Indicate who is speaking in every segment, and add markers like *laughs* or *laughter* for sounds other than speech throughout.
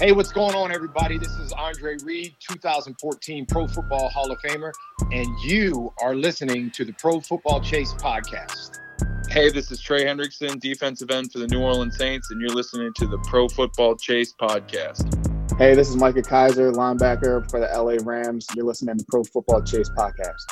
Speaker 1: Hey, what's going on, everybody? This is Andre Reed, 2014 Pro Football Hall of Famer, and you are listening to the Pro Football Chase podcast.
Speaker 2: Hey, this is Trey Hendrickson, defensive end for the New Orleans Saints, and you're listening to the Pro Football Chase podcast.
Speaker 3: Hey, this is Micah Kiser, linebacker for the LA Rams. You're listening to the Pro Football Chase podcast.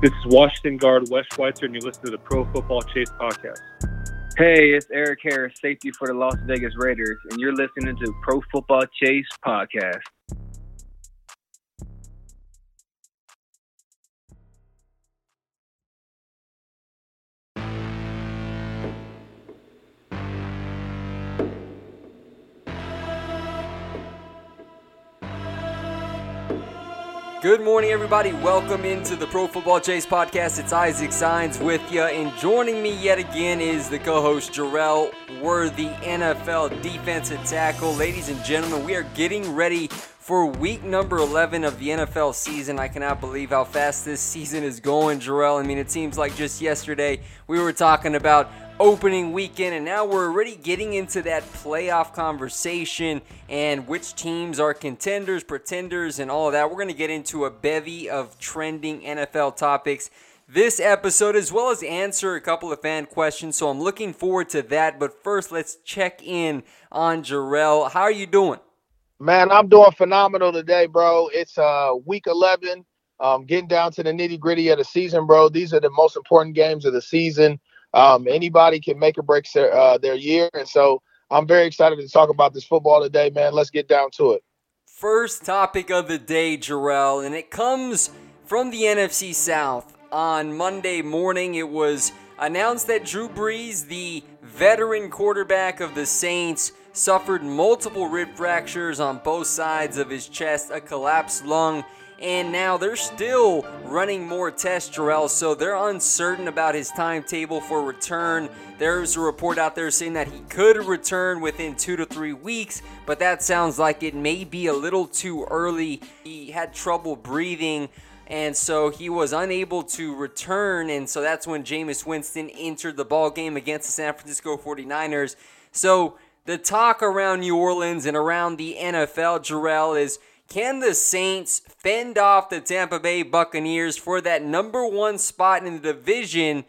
Speaker 4: This is Washington guard Wes Schweitzer, and you're listening to the Pro Football Chase podcast.
Speaker 5: Hey, it's Erik Harris, safety for the Las Vegas Raiders, and you're listening to Pro Football Chase podcast.
Speaker 6: Good morning, everybody. Welcome into the Pro Football Chase podcast. It's Isaac Signs with you, and joining me yet again is the co-host Jerel Worthy, NFL defensive tackle. Ladies and gentlemen, we are getting ready for week number 11 of the NFL season. I cannot believe how fast this season is going, Jerel. I mean, it seems like just yesterday we were talking about opening weekend, and now we're already getting into that playoff conversation and which teams are contenders, pretenders, and all of that. We're going to get into a bevy of trending NFL topics this episode, as well as answer a couple of fan questions. So I'm looking forward to that. But first, let's check in on Jerel. How are you doing?
Speaker 1: Man, I'm doing phenomenal today, bro. It's uh week 11. Um, getting down to the nitty gritty of the season, bro. These are the most important games of the season. Um, anybody can make or break their, uh, their year. And so I'm very excited to talk about this football today, man. Let's get down to it.
Speaker 6: First topic of the day, Jerel, and it comes from the NFC South. On Monday morning, it was announced that Drew Brees, the veteran quarterback of the Saints, suffered multiple rib fractures on both sides of his chest, a collapsed lung, and now they're still running more tests, Jerel, so they're uncertain about his timetable for return. There's a report out there saying that he could return within two to three weeks, but that sounds like it may be a little too early. He had trouble breathing. And so he was unable to return, and so that's when Jameis Winston entered the ball game against the San Francisco 49ers. So the talk around New Orleans and around the NFL, Jerel, is can the Saints fend off the Tampa Bay Buccaneers for that number one spot in the division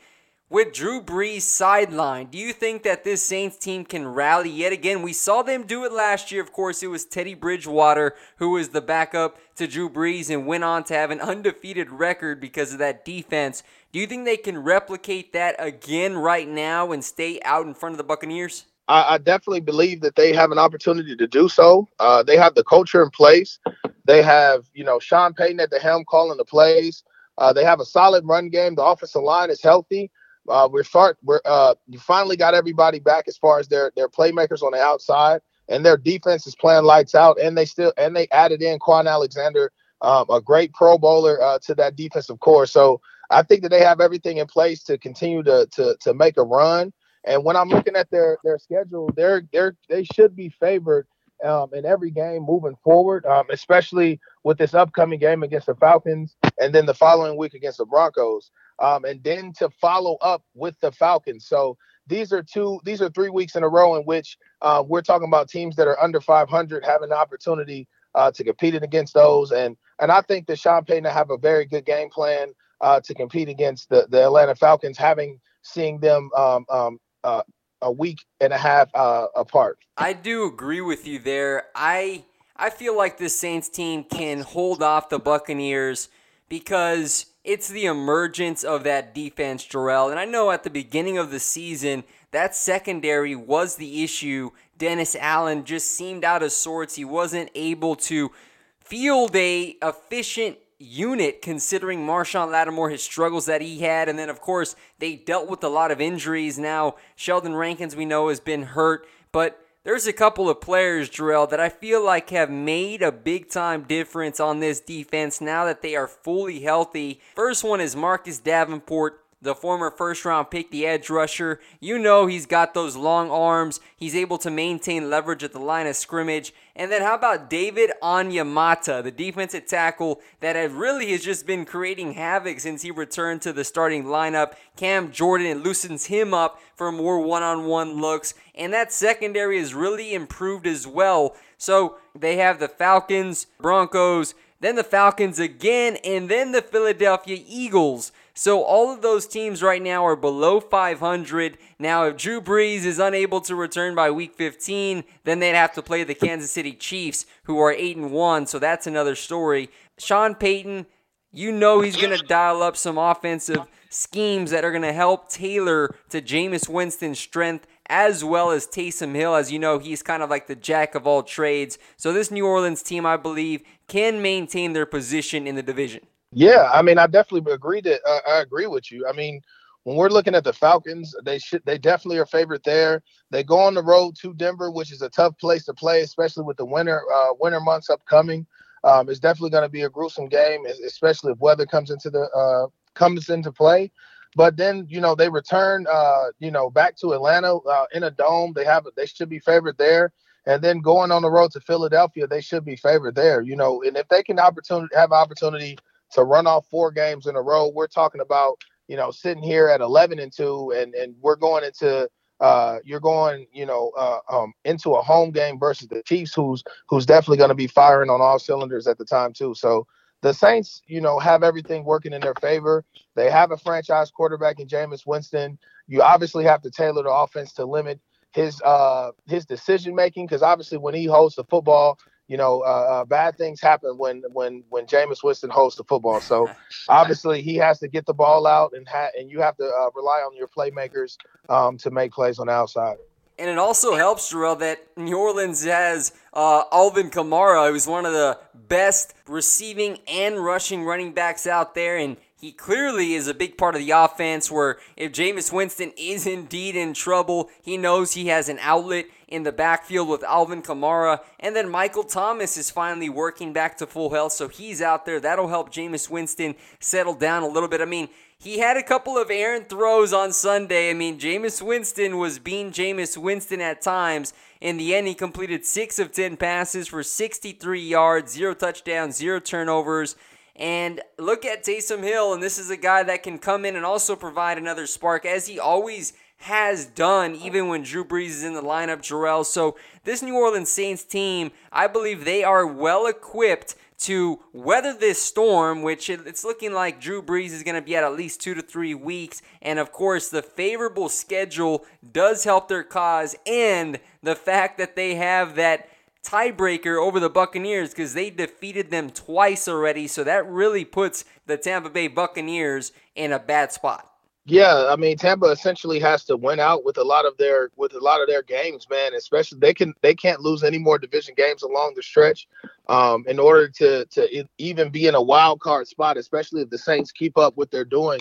Speaker 6: with Drew Brees sidelined? Do you think that this Saints team can rally yet again? We saw them do it last year. Of course, it was Teddy Bridgewater who was the backup to Drew Brees and went on to have an undefeated record because of that defense. Do you think they can replicate that again right now and stay out in front of the Buccaneers?
Speaker 1: I, I definitely believe that they have an opportunity to do so. Uh, they have the culture in place. They have, you know, Sean Payton at the helm calling the plays. Uh, they have a solid run game. The offensive line is healthy. Uh, we're start. We're uh, you finally got everybody back as far as their their playmakers on the outside, and their defense is playing lights out. And they still and they added in Kwon Alexander, um, a great Pro Bowler uh, to that defensive core. So I think that they have everything in place to continue to to to make a run. And when I'm looking at their their schedule, they're they're they should be favored um, in every game moving forward, um, especially with this upcoming game against the Falcons and then the following week against the Broncos, um, and then to follow up with the Falcons. So these are two, these are three weeks in a row in which uh, we're talking about teams that are under 500 having the opportunity uh, to compete against those, and and I think that Sean Payton have a very good game plan uh, to compete against the the Atlanta Falcons, having seeing them um, um, uh, a week and a half uh, apart.
Speaker 6: I do agree with you there. I I feel like this Saints team can hold off the Buccaneers because it's the emergence of that defense, Jerel. And I know at the beginning of the season, that secondary was the issue. Dennis Allen just seemed out of sorts. He wasn't able to field a efficient unit considering Marshon Lattimore, his struggles that he had. And then, of course, they dealt with a lot of injuries. Now, Sheldon Rankins, we know, has been hurt. But there's a couple of players, Jerel, that I feel like have made a big time difference on this defense now that they are fully healthy. First one is Marcus Davenport the former first round pick, the edge rusher. You know he's got those long arms. He's able to maintain leverage at the line of scrimmage. And then how about David Onyemata, the defensive tackle that really has just been creating havoc since he returned to the starting lineup. Cam Jordan loosens him up for more one-on-one looks. And that secondary has really improved as well. So they have the Falcons, Broncos, then the Falcons again, and then the Philadelphia Eagles. So all of those teams right now are below 500. Now, if Drew Brees is unable to return by Week 15, then they'd have to play the Kansas City Chiefs, who are eight and one. So that's another story. Sean Payton, you know he's going to dial up some offensive schemes that are going to help tailor to Jameis Winston's strength as well as Taysom Hill. As you know, he's kind of like the jack of all trades. So this New Orleans team, I believe, can maintain their position in the division.
Speaker 1: Yeah, I mean, I definitely agree that uh, I agree with you. I mean, when we're looking at the Falcons, they should they definitely are favored there. They go on the road to Denver, which is a tough place to play, especially with the winter uh, winter months upcoming. Um, it's definitely going to be a gruesome game, especially if weather comes into the uh, comes into play. But then you know they return, uh, you know, back to Atlanta uh, in a dome. They have they should be favored there, and then going on the road to Philadelphia, they should be favored there. You know, and if they can opportunity have opportunity to run off four games in a row. We're talking about, you know, sitting here at 11 and 2 and and we're going into uh, you're going, you know, uh, um, into a home game versus the Chiefs, who's who's definitely going to be firing on all cylinders at the time too. So the Saints, you know, have everything working in their favor. They have a franchise quarterback in Jameis Winston. You obviously have to tailor the offense to limit his uh, his decision making because obviously when he holds the football, you know, uh, uh, bad things happen when when when Jameis Winston holds the football. So obviously he has to get the ball out, and ha- and you have to uh, rely on your playmakers um, to make plays on the outside.
Speaker 6: And it also helps, Jerel, that New Orleans has uh, Alvin Kamara, who's one of the best receiving and rushing running backs out there, and he clearly is a big part of the offense where if Jameis Winston is indeed in trouble, he knows he has an outlet in the backfield with Alvin Kamara. And then Michael Thomas is finally working back to full health, so he's out there. That'll help Jameis Winston settle down a little bit. I mean, he had a couple of errant throws on Sunday. I mean, Jameis Winston was being Jameis Winston at times. In the end, he completed 6 of 10 passes for 63 yards, 0 touchdowns, 0 turnovers. And look at Taysom Hill, and this is a guy that can come in and also provide another spark, as he always has done, even when Drew Brees is in the lineup, Jerel. So, this New Orleans Saints team, I believe they are well equipped to weather this storm, which it's looking like Drew Brees is going to be at at least two to three weeks. And of course, the favorable schedule does help their cause, and the fact that they have that tiebreaker over the Buccaneers because they defeated them twice already. So that really puts the Tampa Bay Buccaneers in a bad spot.
Speaker 1: Yeah, I mean Tampa essentially has to win out with a lot of their with a lot of their games, man. Especially they can they can't lose any more division games along the stretch, um, in order to to even be in a wild card spot. Especially if the Saints keep up what they're doing.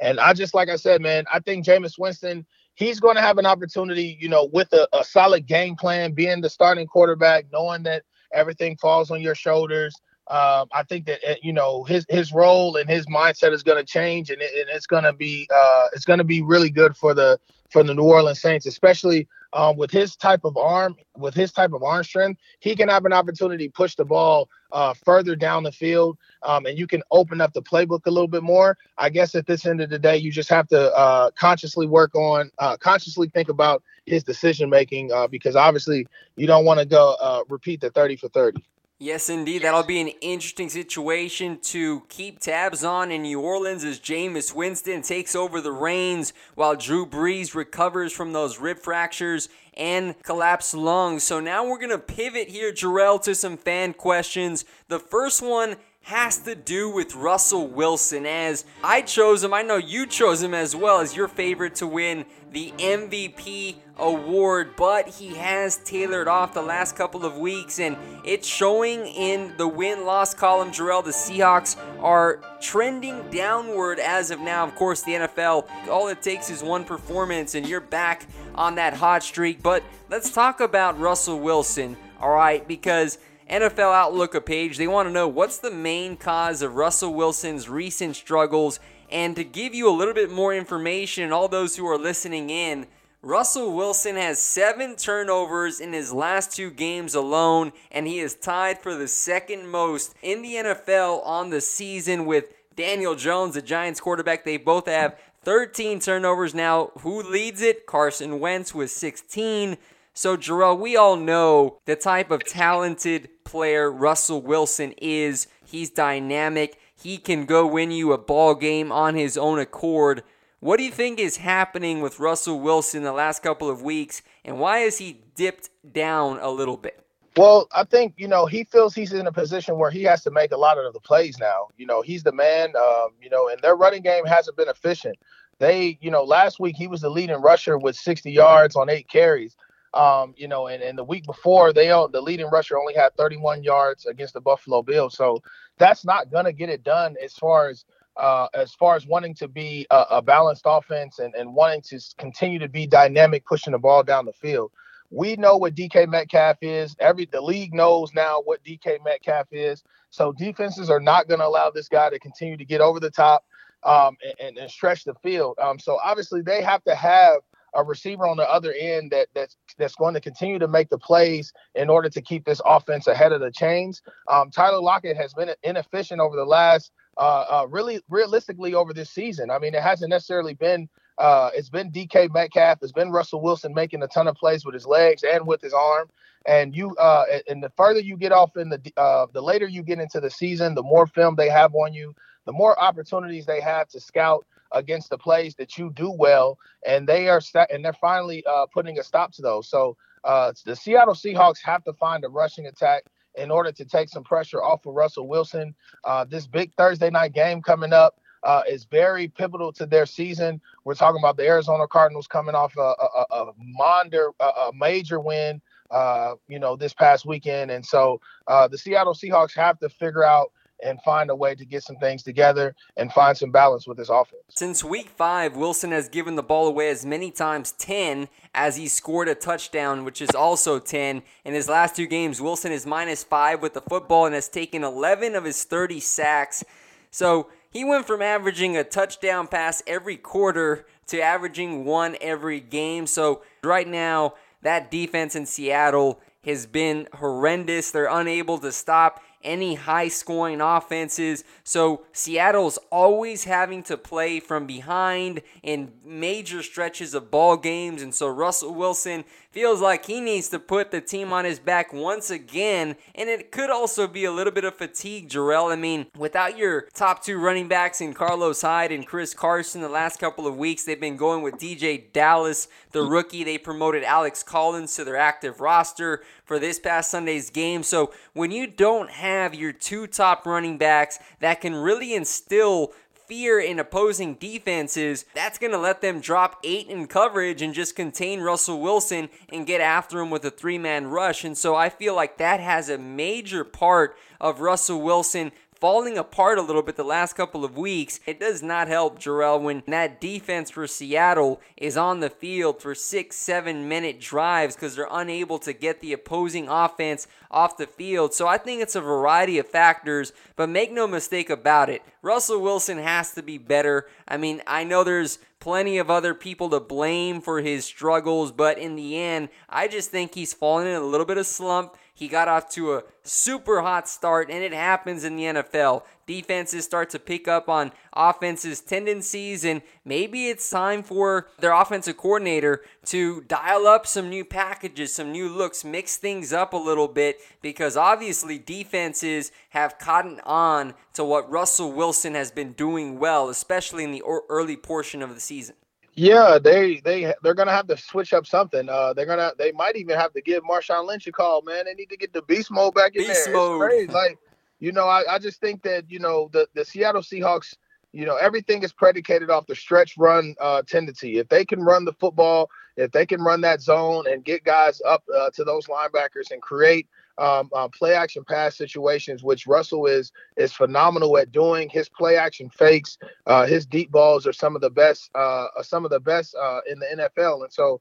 Speaker 1: And I just like I said, man, I think Jameis Winston he's going to have an opportunity, you know, with a, a solid game plan, being the starting quarterback, knowing that everything falls on your shoulders. Um, I think that uh, you know his his role and his mindset is going to change, and, it, and it's going to be uh, it's going to be really good for the for the New Orleans Saints, especially um, with his type of arm, with his type of arm strength. He can have an opportunity to push the ball uh, further down the field, um, and you can open up the playbook a little bit more. I guess at this end of the day, you just have to uh, consciously work on, uh, consciously think about his decision making, uh, because obviously you don't want to go uh, repeat the thirty for thirty.
Speaker 6: Yes, indeed. That'll be an interesting situation to keep tabs on in New Orleans as Jameis Winston takes over the reins while Drew Brees recovers from those rib fractures and collapsed lungs. So now we're going to pivot here, Jarrell, to some fan questions. The first one has to do with Russell Wilson as I chose him. I know you chose him as well as your favorite to win the MVP award, but he has tailored off the last couple of weeks and it's showing in the win loss column. Jerel, the Seahawks are trending downward as of now. Of course, the NFL, all it takes is one performance and you're back on that hot streak. But let's talk about Russell Wilson, all right, because NFL Outlook page. They want to know what's the main cause of Russell Wilson's recent struggles. And to give you a little bit more information, all those who are listening in, Russell Wilson has seven turnovers in his last two games alone, and he is tied for the second most in the NFL on the season with Daniel Jones, the Giants quarterback. They both have 13 turnovers now. Who leads it? Carson Wentz with 16. So, Jerel, we all know the type of talented player Russell Wilson is. He's dynamic. He can go win you a ball game on his own accord. What do you think is happening with Russell Wilson the last couple of weeks, and why has he dipped down a little bit?
Speaker 1: Well, I think you know he feels he's in a position where he has to make a lot of the plays now. You know, he's the man. Um, you know, and their running game hasn't been efficient. They, you know, last week he was the leading rusher with 60 yards on eight carries. Um, you know, and, and the week before they the leading rusher only had 31 yards against the Buffalo Bills. So that's not gonna get it done as far as uh, as far as wanting to be a, a balanced offense and, and wanting to continue to be dynamic, pushing the ball down the field. We know what DK Metcalf is. Every the league knows now what DK Metcalf is. So defenses are not going to allow this guy to continue to get over the top um, and, and, stretch the field. Um, so obviously they have to have a receiver on the other end that that's that's going to continue to make the plays in order to keep this offense ahead of the chains. Um, Tyler Lockett has been inefficient over the last uh, uh, really realistically over this season. I mean, it hasn't necessarily been. Uh, it's been DK Metcalf. It's been Russell Wilson making a ton of plays with his legs and with his arm. And you, uh, and the further you get off in the, uh, the later you get into the season, the more film they have on you, the more opportunities they have to scout against the plays that you do well, and they are st- and they're finally uh, putting a stop to those. So uh, the Seattle Seahawks have to find a rushing attack in order to take some pressure off of Russell Wilson. Uh, this big Thursday night game coming up uh, is very pivotal to their season. We're talking about the Arizona Cardinals coming off a, a, a, monder, a, a major win, uh, you know, this past weekend, and so uh, the Seattle Seahawks have to figure out and find a way to get some things together and find some balance with this offense.
Speaker 6: Since week five, Wilson has given the ball away as many times 10 as he scored a touchdown, which is also 10. In his last two games, Wilson is minus five with the football and has taken 11 of his 30 sacks. So he went from averaging a touchdown pass every quarter to averaging one every game. So right now, that defense in Seattle has been horrendous. They're unable to stop any high scoring offenses. So Seattle's always having to play from behind in major stretches of ball games. And so Russell Wilson feels like he needs to put the team on his back once again. And it could also be a little bit of fatigue, Jerel. I mean, without your top two running backs in Carlos Hyde and Chris Carson the last couple of weeks, they've been going with DeeJay Dallas, the rookie. They promoted Alex Collins to their active roster for this past Sunday's game. So when you don't have your two top running backs that can really instill fear in opposing defenses, that's going to let them drop eight in coverage and just contain Russell Wilson and get after him with a three man rush. And so I feel like that has a major part of Russell Wilson falling apart a little bit the last couple of weeks. It does not help Jerel when that defense for Seattle is on the field for six, seven minute drives because they're unable to get the opposing offense off the field. So I think it's a variety of factors, but make no mistake about it. Russell Wilson has to be better. I mean, I know there's plenty of other people to blame for his struggles, but in the end, I just think he's fallen in a little bit of slump. He got off to a super hot start, and it happens in the NFL. Defenses start to pick up on offenses' tendencies, and maybe it's time for their offensive coordinator to dial up some new packages, some new looks, mix things up a little bit, because obviously defenses have cottoned on to what Russell Wilson has been doing well, especially in the early portion of the season.
Speaker 1: Yeah, they they they're gonna have to switch up something. Uh, they're gonna they might even have to give Marshawn Lynch a call, man. They need to get the beast mode back in
Speaker 6: beast
Speaker 1: there.
Speaker 6: Mode.
Speaker 1: Like, you know, I, I just think that you know the the Seattle Seahawks, you know, everything is predicated off the stretch run uh, tendency. If they can run the football, if they can run that zone and get guys up uh, to those linebackers and create um, uh, play action pass situations, which Russell is is phenomenal at doing. His play action fakes, uh, his deep balls are some of the best, uh, some of the best uh, in the NFL. And so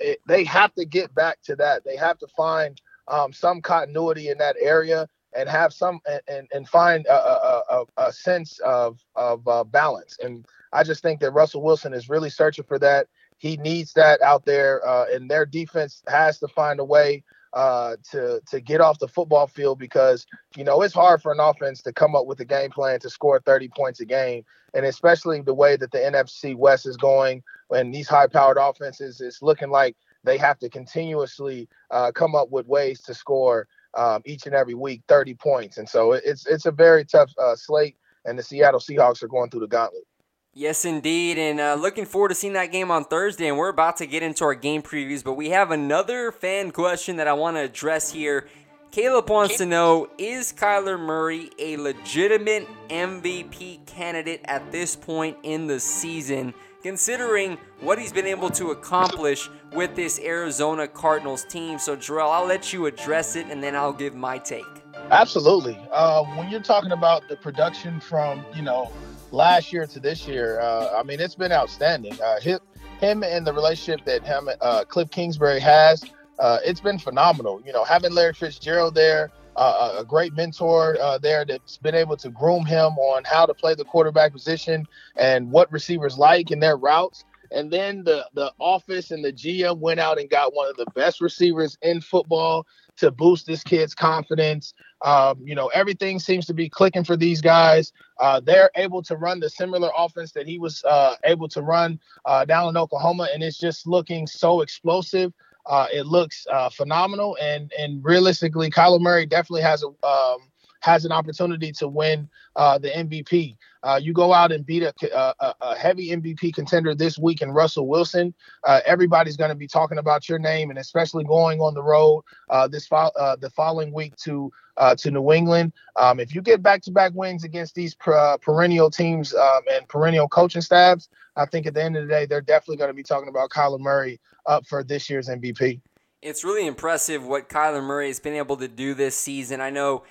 Speaker 1: it, they have to get back to that. They have to find um, some continuity in that area and have some and and find a, a, a, a sense of of uh, balance. And I just think that Russell Wilson is really searching for that. He needs that out there, uh, and their defense has to find a way uh, to to get off the football field because you know it's hard for an offense to come up with a game plan to score 30 points a game, and especially the way that the NFC West is going and these high-powered offenses is looking like they have to continuously uh, come up with ways to score um, each and every week 30 points, and so it's it's a very tough uh, slate, and the Seattle Seahawks are going through the gauntlet.
Speaker 6: Yes, indeed. And uh, looking forward to seeing that game on Thursday. And we're about to get into our game previews, but we have another fan question that I want to address here. Caleb wants to know Is Kyler Murray a legitimate MVP candidate at this point in the season, considering what he's been able to accomplish with this Arizona Cardinals team? So, Jerel, I'll let you address it and then I'll give my take.
Speaker 1: Absolutely. Uh, when you're talking about the production from, you know, last year to this year, uh, I mean, it's been outstanding. Uh, him, and the relationship that him, uh, Cliff Kingsbury has, uh, it's been phenomenal. You know, having Larry Fitzgerald there, uh, a great mentor uh, there that's been able to groom him on how to play the quarterback position and what receivers like in their routes. And then the the office and the GM went out and got one of the best receivers in football to boost this kid's confidence. Um, you know, everything seems to be clicking for these guys. Uh, they're able to run the similar offense that he was uh, able to run uh, down in Oklahoma, and it's just looking so explosive. Uh, it looks uh, phenomenal, and and realistically, Kyler Murray definitely has a um, has an opportunity to win uh, the MVP. Uh, you go out and beat a, a, a, heavy MVP contender this week in Russell Wilson. Uh, everybody's going to be talking about your name, and especially going on the road uh, this fo- uh, the following week to uh, to New England. Um, if you get back-to-back wins against these per- perennial teams um, and perennial coaching staffs, I think at the end of the day, they're definitely going to be talking about Kyler Murray up for this year's MVP.
Speaker 6: It's really impressive what Kyler Murray has been able to do this season. I know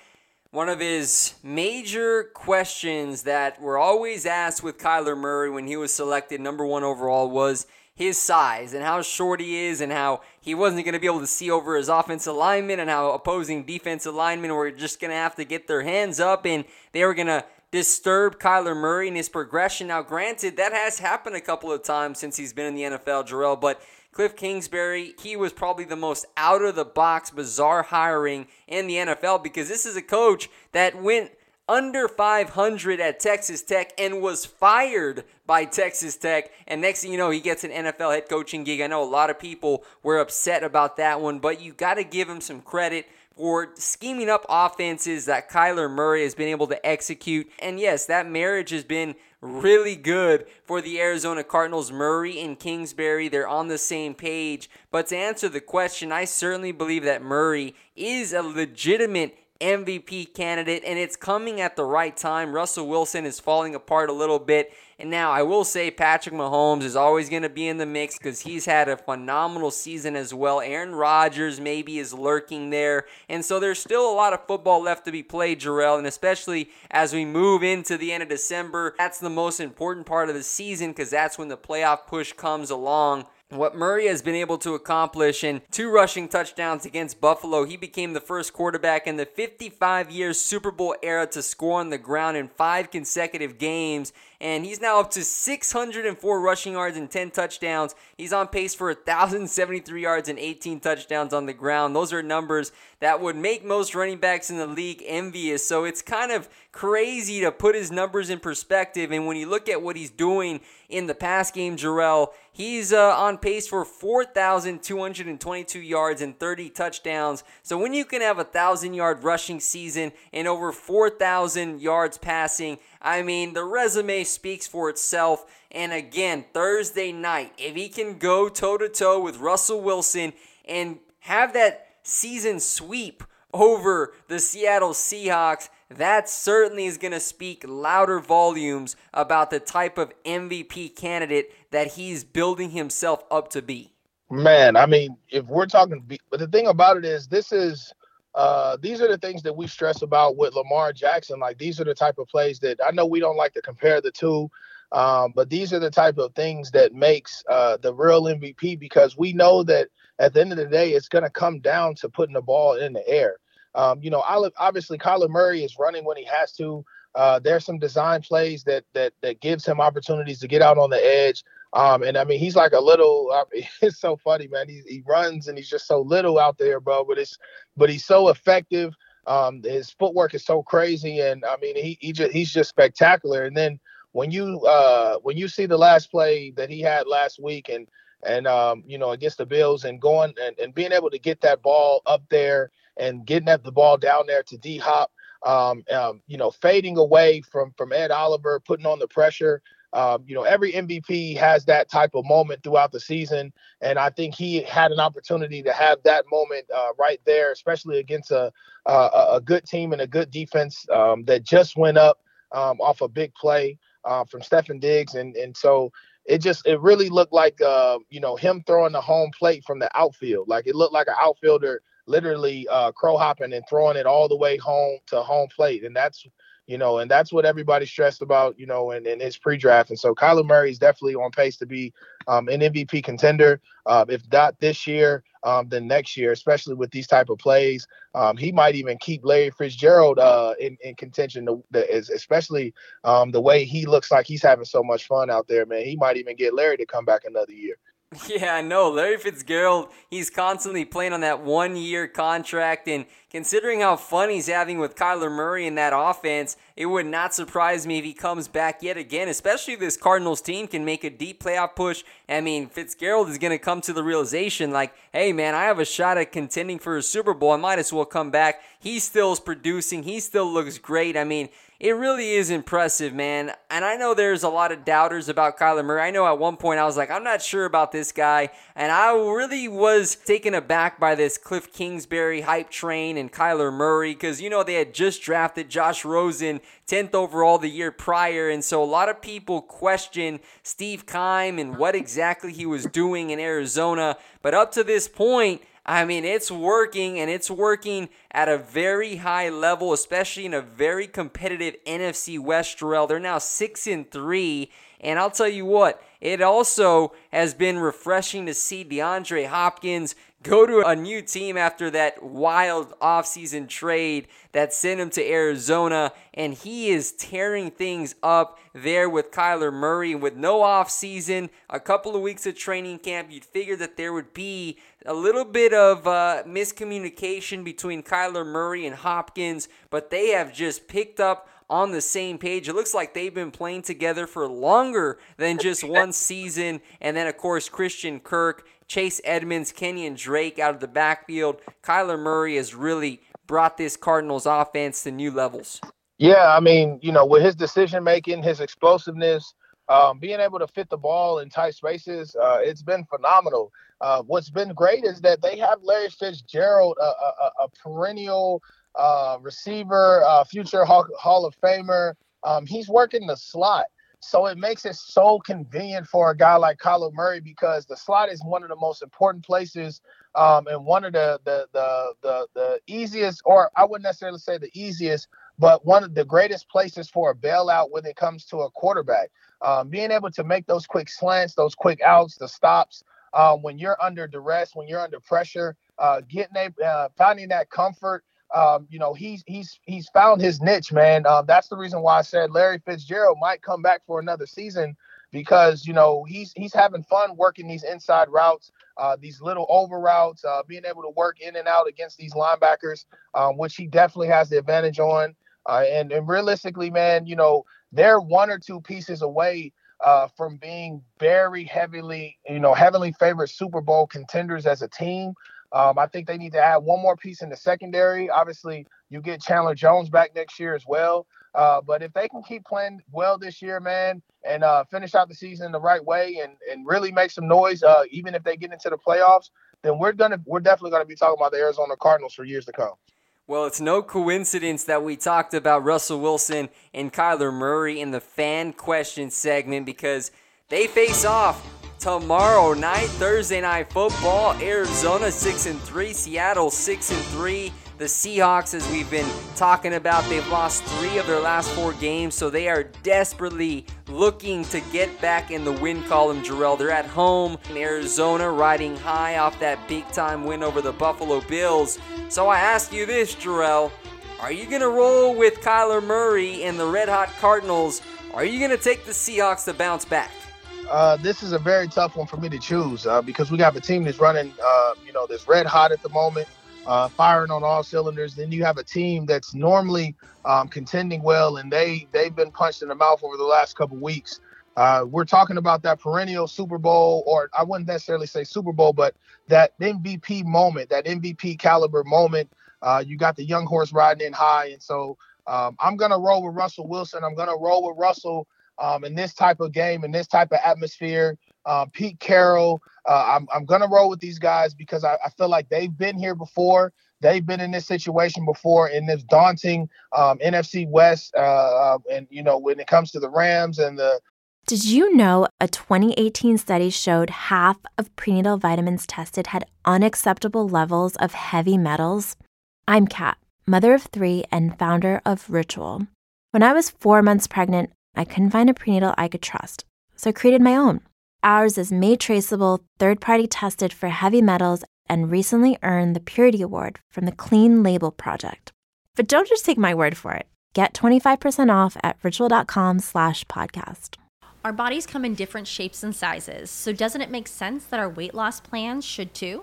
Speaker 6: one of his major questions that were always asked with Kyler Murray when he was selected number one overall was his size and how short he is and how he wasn't going to be able to see over his offensive lineman and how opposing defensive linemen were just going to have to get their hands up and they were going to disturb Kyler Murray in his progression. Now, granted, that has happened a couple of times since he's been in the NFL, Jerel, but Cliff Kingsbury, he was probably the most out of the box, bizarre hiring in the NFL because this is a coach that went under 500 at Texas Tech and was fired by Texas Tech. And next thing you know, he gets an NFL head coaching gig. I know a lot of people were upset about that one, but you got to give him some credit for scheming up offenses that Kyler Murray has been able to execute. And yes, that marriage has been really good for the Arizona Cardinals. Murray and Kingsbury, they're on the same page. But to answer the question, I certainly believe that Murray is a legitimate MVP candidate, and it's coming at the right time. Russell Wilson is falling apart a little bit. And now I will say Patrick Mahomes is always going to be in the mix because he's had a phenomenal season as well. Aaron Rodgers maybe is lurking there. And so there's still a lot of football left to be played, Jerel. And especially as we move into the end of December, that's the most important part of the season because that's when the playoff push comes along what Murray has been able to accomplish in two rushing touchdowns against Buffalo, he became the first quarterback in the 55 year Super Bowl era to score on the ground in five consecutive games and he's now up to 604 rushing yards and 10 touchdowns. He's on pace for 1,073 yards and 18 touchdowns on the ground. Those are numbers that would make most running backs in the league envious. So it's kind of crazy to put his numbers in perspective. And when you look at what he's doing in the pass game, Jerel, he's uh, on pace for 4,222 yards and 30 touchdowns. So when you can have a 1,000 yard rushing season and over 4,000 yards passing, I mean, the resume speaks for itself. And again, Thursday night, if he can go toe to toe with Russell Wilson and have that season sweep over the Seattle Seahawks, that certainly is going to speak louder volumes about the type of MVP candidate that he's building himself up to be.
Speaker 1: Man, I mean, if we're talking, but the thing about it is, this is uh, these are the things that we stress about with Lamar Jackson. Like these are the type of plays that I know we don't like to compare the two, um, but these are the type of things that makes uh, the real MVP because we know that at the end of the day, it's going to come down to putting the ball in the air. Um, you know, obviously Kyler Murray is running when he has to. Uh, there's some design plays that that that gives him opportunities to get out on the edge. Um, and I mean, he's like a little. I mean, *laughs* it's so funny, man. He he runs and he's just so little out there, bro. But it's but he's so effective. Um, his footwork is so crazy, and I mean, he he just he's just spectacular. And then when you uh when you see the last play that he had last week, and and um you know against the Bills, and going and, and being able to get that ball up there and getting at the ball down there to D Hop. Um, um, you know, fading away from from Ed Oliver, putting on the pressure, um, you know, every MVP has that type of moment throughout the season, and I think he had an opportunity to have that moment uh, right there, especially against a a, a good team and a good defense um, that just went up um, off a big play uh, from Stefon Diggs, and and so it just it really looked like uh, you know him throwing the home plate from the outfield, like it looked like an outfielder literally uh, crow hopping and throwing it all the way home to home plate, and that's you know, and that's what everybody stressed about, you know, in, in his pre-draft. And so Kyler Murray is definitely on pace to be um, an MVP contender. Uh, if not this year, um, then next year, especially with these type of plays, um, he might even keep Larry Fitzgerald uh, in, in contention. The, especially um, the way he looks like he's having so much fun out there, man. He might even get Larry to come back another year. *laughs*
Speaker 6: Yeah, I know. Larry Fitzgerald, he's constantly playing on that one year contract. And considering how fun he's having with Kyler Murray in that offense, it would not surprise me if he comes back yet again, especially if this Cardinals team can make a deep playoff push. I mean, Fitzgerald is going to come to the realization like, hey, man, I have a shot at contending for a Super Bowl. I might as well come back. He still is producing, he still looks great. I mean, it really is impressive, man. And I know there's a lot of doubters about Kyler Murray. I know at one point I was like, I'm not sure about this guy. And I really was taken aback by this Cliff Kingsbury hype train and Kyler Murray because, you know, they had just drafted Josh Rosen 10th overall the year prior. And so a lot of people question Steve Keim and what exactly he was doing in Arizona. But up to this point, I mean, it's working and it's working at a very high level, especially in a very competitive NFC West. Jerel. They're now six and three, and I'll tell you what, it also has been refreshing to see DeAndre Hopkins go to a new team after that wild offseason trade that sent him to Arizona, and he is tearing things up there with Kyler Murray. With no offseason, a couple of weeks of training camp, you'd figure that there would be a little bit of uh, miscommunication between Kyler Murray and Hopkins, but they have just picked up on the same page. It looks like they've been playing together for longer than just *laughs* one season. And then, of course, Christian Kirk Chase Edmonds, Kenyan Drake out of the backfield. Kyler Murray has really brought this Cardinals offense to new levels.
Speaker 1: Yeah, I mean, you know, with his decision making, his explosiveness, um, being able to fit the ball in tight spaces, uh, it's been phenomenal. Uh, what's been great is that they have Larry Fitzgerald, a, a, a perennial uh, receiver, uh, future Hall, Hall of Famer. Um, he's working the slot. So it makes it so convenient for a guy like Kyler Murray because the slot is one of the most important places um, and one of the, the the the the easiest, or I wouldn't necessarily say the easiest, but one of the greatest places for a bailout when it comes to a quarterback. Um, being able to make those quick slants, those quick outs, the stops um, when you're under duress, when you're under pressure, uh, getting a, uh, finding that comfort. Um, you know, he's he's he's found his niche, man. Um, that's the reason why I said Larry Fitzgerald might come back for another season because you know he's he's having fun working these inside routes, uh, these little over routes, uh, being able to work in and out against these linebackers, um, which he definitely has the advantage on. Uh, and and realistically, man, you know they're one or two pieces away uh, from being very heavily, you know, heavily favored Super Bowl contenders as a team. Um, I think they need to add one more piece in the secondary. Obviously, you get Chandler Jones back next year as well. Uh, but if they can keep playing well this year, man, and uh, finish out the season the right way and, and really make some noise, uh, even if they get into the playoffs, then we're gonna we're definitely gonna be talking about the Arizona Cardinals for years to come.
Speaker 6: Well, it's no coincidence that we talked about Russell Wilson and Kyler Murray in the fan question segment because they face off tomorrow night, Thursday night football. Arizona 6 and 3, Seattle 6 and 3. The Seahawks, as we've been talking about, they've lost three of their last four games, so they are desperately looking to get back in the win column, Jerel. They're at home in Arizona, riding high off that big time win over the Buffalo Bills. So I ask you this, Jerel. Are you going to roll with Kyler Murray and the Red Hot Cardinals? Are you going to take the Seahawks to bounce back?
Speaker 1: Uh, this is a very tough one for me to choose uh, because we got a team that's running, uh, you know, that's red hot at the moment uh, firing on all cylinders. Then you have a team that's normally um, contending well, and they they've been punched in the mouth over the last couple weeks. Uh, we're talking about that perennial Super Bowl, or I wouldn't necessarily say Super Bowl, but that MVP moment, that MVP caliber moment. You got the young horse riding in high, and so um, I'm gonna roll with Russell Wilson. I'm gonna roll with Russell um, in this type of game, in this type of atmosphere. Uh, Pete Carroll, uh, I'm, I'm going to roll with these guys because I, I, feel like they've been here before. They've been in this situation before in this daunting um, NFC West. Uh, uh, and, you know, when it comes to the Rams and the.
Speaker 7: Did you know a 2018 study showed half of prenatal vitamins tested had unacceptable levels of heavy metals? I'm Kat, mother of three and founder of Ritual. When I was four months pregnant, I couldn't find a prenatal I could trust, so I created my own. Ours is made traceable, third party tested for heavy metals, and recently earned the Purity Award from the Clean Label Project. But don't just take my word for it. Get 25% off at ritual.com slash podcast.
Speaker 8: Our bodies come in different shapes and sizes, so doesn't it make sense that our weight loss plans should too?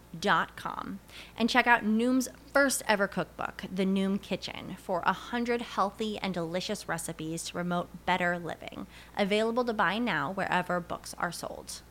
Speaker 8: Dot com and check out Noom's first ever cookbook, The Noom Kitchen, for a hundred healthy and delicious recipes to promote better living. Available to buy now wherever books are sold.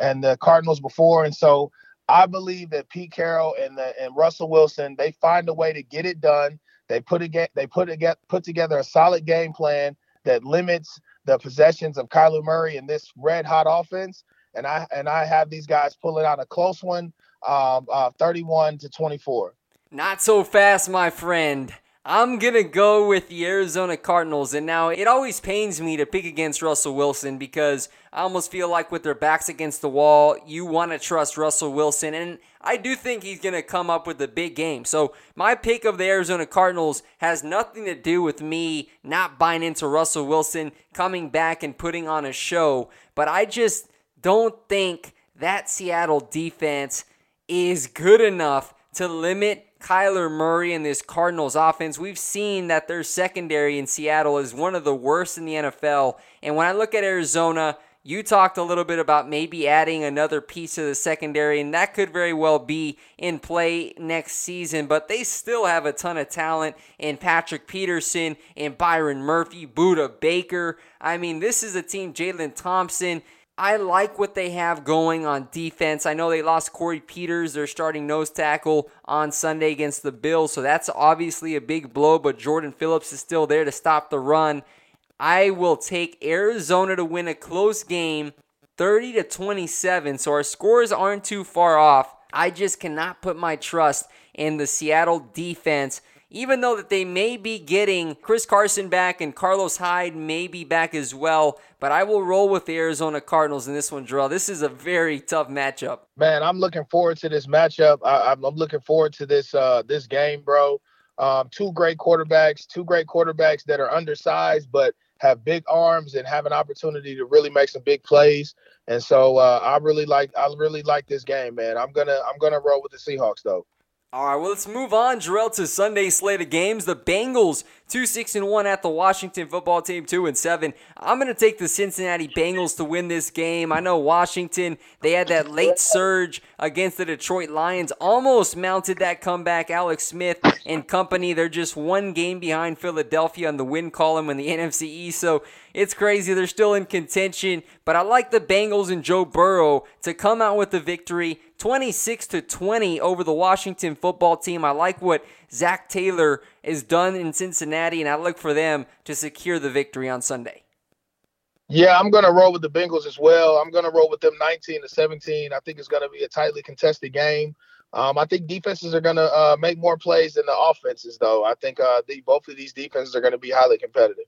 Speaker 1: And the Cardinals before, and so I believe that Pete Carroll and the, and Russell Wilson they find a way to get it done. They put a they put a, put together a solid game plan that limits the possessions of Kyler Murray in this red hot offense. And I and I have these guys pulling out a close one, um, uh, 31 to 24.
Speaker 6: Not so fast, my friend. I'm going to go with the Arizona Cardinals. And now it always pains me to pick against Russell Wilson because I almost feel like with their backs against the wall, you want to trust Russell Wilson. And I do think he's going to come up with a big game. So my pick of the Arizona Cardinals has nothing to do with me not buying into Russell Wilson coming back and putting on a show. But I just don't think that Seattle defense is good enough to limit Kyler Murray and this Cardinals offense, we've seen that their secondary in Seattle is one of the worst in the NFL. And when I look at Arizona, you talked a little bit about maybe adding another piece of the secondary, and that could very well be in play next season. But they still have a ton of talent in Patrick Peterson and Byron Murphy, Budda Baker. I mean, this is a team, Jalen Thompson. I like what they have going on defense. I know they lost Corey Peters, their starting nose tackle, on Sunday against the Bills, so that's obviously a big blow, but Jordan Phillips is still there to stop the run. I will take Arizona to win a close game 30 to 27. So our scores aren't too far off. I just cannot put my trust in the Seattle defense even though that they may be getting Chris Carson back and Carlos Hyde may be back as well. But I will roll with the Arizona Cardinals in this one, Jerel. This is a very tough matchup.
Speaker 1: Man, I'm looking forward to this matchup. I, am looking forward to this uh, this game, bro. Um, two great quarterbacks, two great quarterbacks that are undersized, but have big arms and have an opportunity to really make some big plays. And so uh, I really like I really like this game, man. I'm gonna I'm gonna roll with the Seahawks though.
Speaker 6: All right, well, let's move on, Jerel, to Sunday slate of games. The Bengals, 2 6 and 1 at the Washington football team, 2 and 7. I'm going to take the Cincinnati Bengals to win this game. I know Washington, they had that late surge against the Detroit Lions, almost mounted that comeback. Alex Smith and company, they're just one game behind Philadelphia on the win column in the *laughs* NFC East. So it's crazy. They're still in contention, but I like the Bengals and Joe Burrow to come out with the victory 26 to 20 over the Washington football team. I like what Zac Taylor is done in Cincinnati, and I look for them to secure the victory on Sunday.
Speaker 1: Yeah, I'm going to roll with the Bengals as well. I'm going to roll with them 19 to 17. I think it's going to be a tightly contested game. Um, I think defenses are going to uh, make more plays than the offenses, though. I think uh, the, both of these defenses are going to be highly competitive.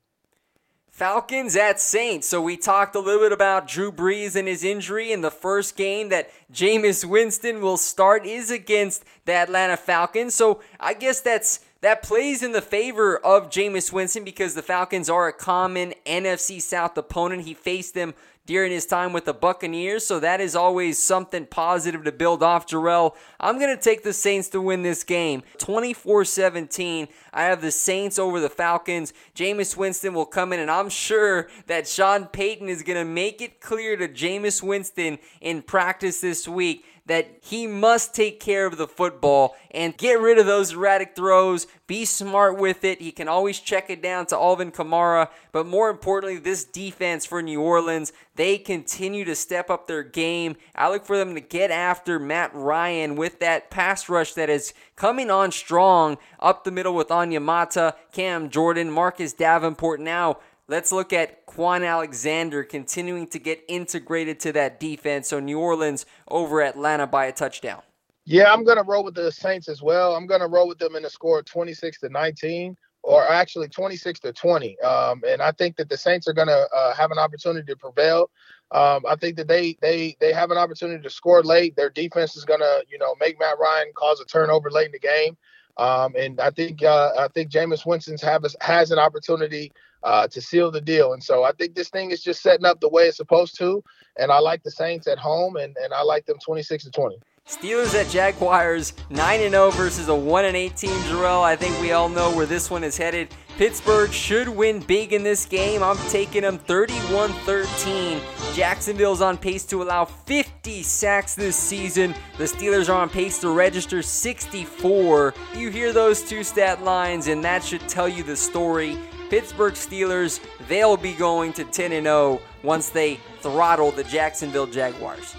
Speaker 6: Falcons at Saints. So we talked a little bit about Drew Brees and his injury. in the first game that Jameis Winston will start is against the Atlanta Falcons. So I guess that's that plays in the favor of Jameis Winston because the Falcons are a common NFC South opponent. He faced them during his time with the Buccaneers. So that is always something positive to build off, Jerel. I'm going to take the Saints to win this game 24 17. I have the Saints over the Falcons. Jameis Winston will come in, and I'm sure that Sean Payton is going to make it clear to Jameis Winston in practice this week that he must take care of the football and get rid of those erratic throws, be smart with it. He can always check it down to Alvin Kamara, but more importantly, this defense for New Orleans, they continue to step up their game. I look for them to get after Matt Ryan with that pass rush that is coming on strong up the middle with Onyemata, Cam Jordan, Marcus Davenport now Let's look at Kwon Alexander continuing to get integrated to that defense. So New Orleans over Atlanta by a touchdown.
Speaker 1: Yeah, I'm going to roll with the Saints as well. I'm going to roll with them in a score of 26 to 19, or actually 26 to 20. Um, and I think that the Saints are going to uh, have an opportunity to prevail. Um, I think that they they they have an opportunity to score late. Their defense is going to you know make Matt Ryan cause a turnover late in the game. Um, and I think uh, I think Jameis Winston's have has an opportunity uh, to seal the deal. And so I think this thing is just setting up the way it's supposed to. And I like the Saints at home, and, and I like them 26 to 20.
Speaker 6: Steelers at Jaguars, 9 0 versus a 1 8 team. Jerel, I think we all know where this one is headed. Pittsburgh should win big in this game. I'm taking them 31 13. Jacksonville's on pace to allow 50 sacks this season. The Steelers are on pace to register 64. You hear those two stat lines, and that should tell you the story. Pittsburgh Steelers, they'll be going to 10 0 once they throttle the Jacksonville Jaguars.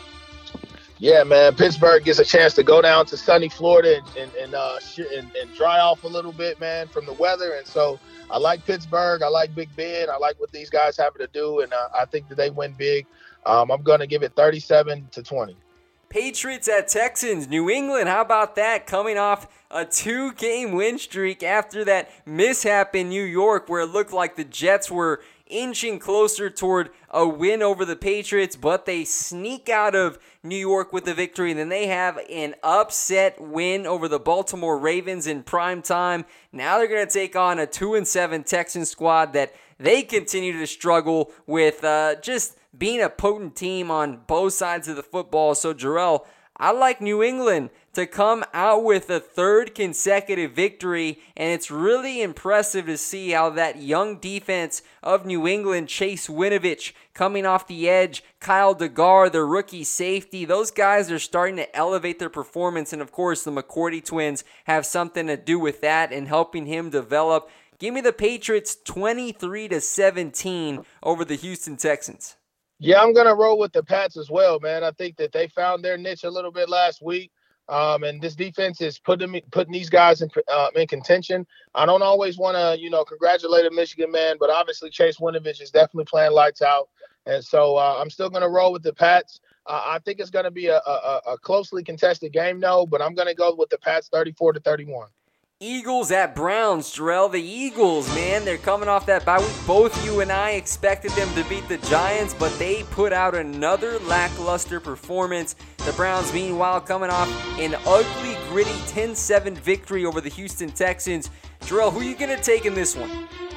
Speaker 1: Yeah, man. Pittsburgh gets a chance to go down to sunny Florida and and and, uh, and, and dry off a little bit, man, from the weather. And so I like Pittsburgh. I like Big Ben. I like what these guys have to do, and uh, I think that they win big. Um, I'm going to give it 37 to 20.
Speaker 6: Patriots at Texans. New England, how about that? Coming off a two game win streak after that mishap in New York where it looked like the Jets were inching closer toward a win over the Patriots, but they sneak out of New York with the victory. And then they have an upset win over the Baltimore Ravens in prime time. Now they're going to take on a 2 and 7 Texan squad that they continue to struggle with uh, just being a potent team on both sides of the football. So, Jerel, I like New England to come out with a third consecutive victory, and it's really impressive to see how that young defense of New England, Chase Winovich coming off the edge, Kyle Dugger, the rookie safety, those guys are starting to elevate their performance, and of course, the McCourty twins have something to do with that and helping him develop. Give me the Patriots 23 to 17 over the Houston Texans.
Speaker 1: Yeah, I'm gonna roll with the Pats as well, man. I think that they found their niche a little bit last week. Um, and this defense is putting putting these guys in uh, in contention. I don't always want to, you know, congratulate a Michigan man, but obviously Chase Winovich is definitely playing lights out, and so uh, I'm still going to roll with the Pats. Uh, I think it's going to be a, a, a closely contested game, though, but I'm going to go with the Pats, 34 to 31.
Speaker 6: Eagles at Browns, Jerel. The Eagles, man, they're coming off that bye week. Both you and I expected them to beat the Giants, but they put out another lackluster performance. The Browns, meanwhile, coming off an ugly, gritty 10 7 victory over the Houston Texans. Jerel, who are you going to take in this one?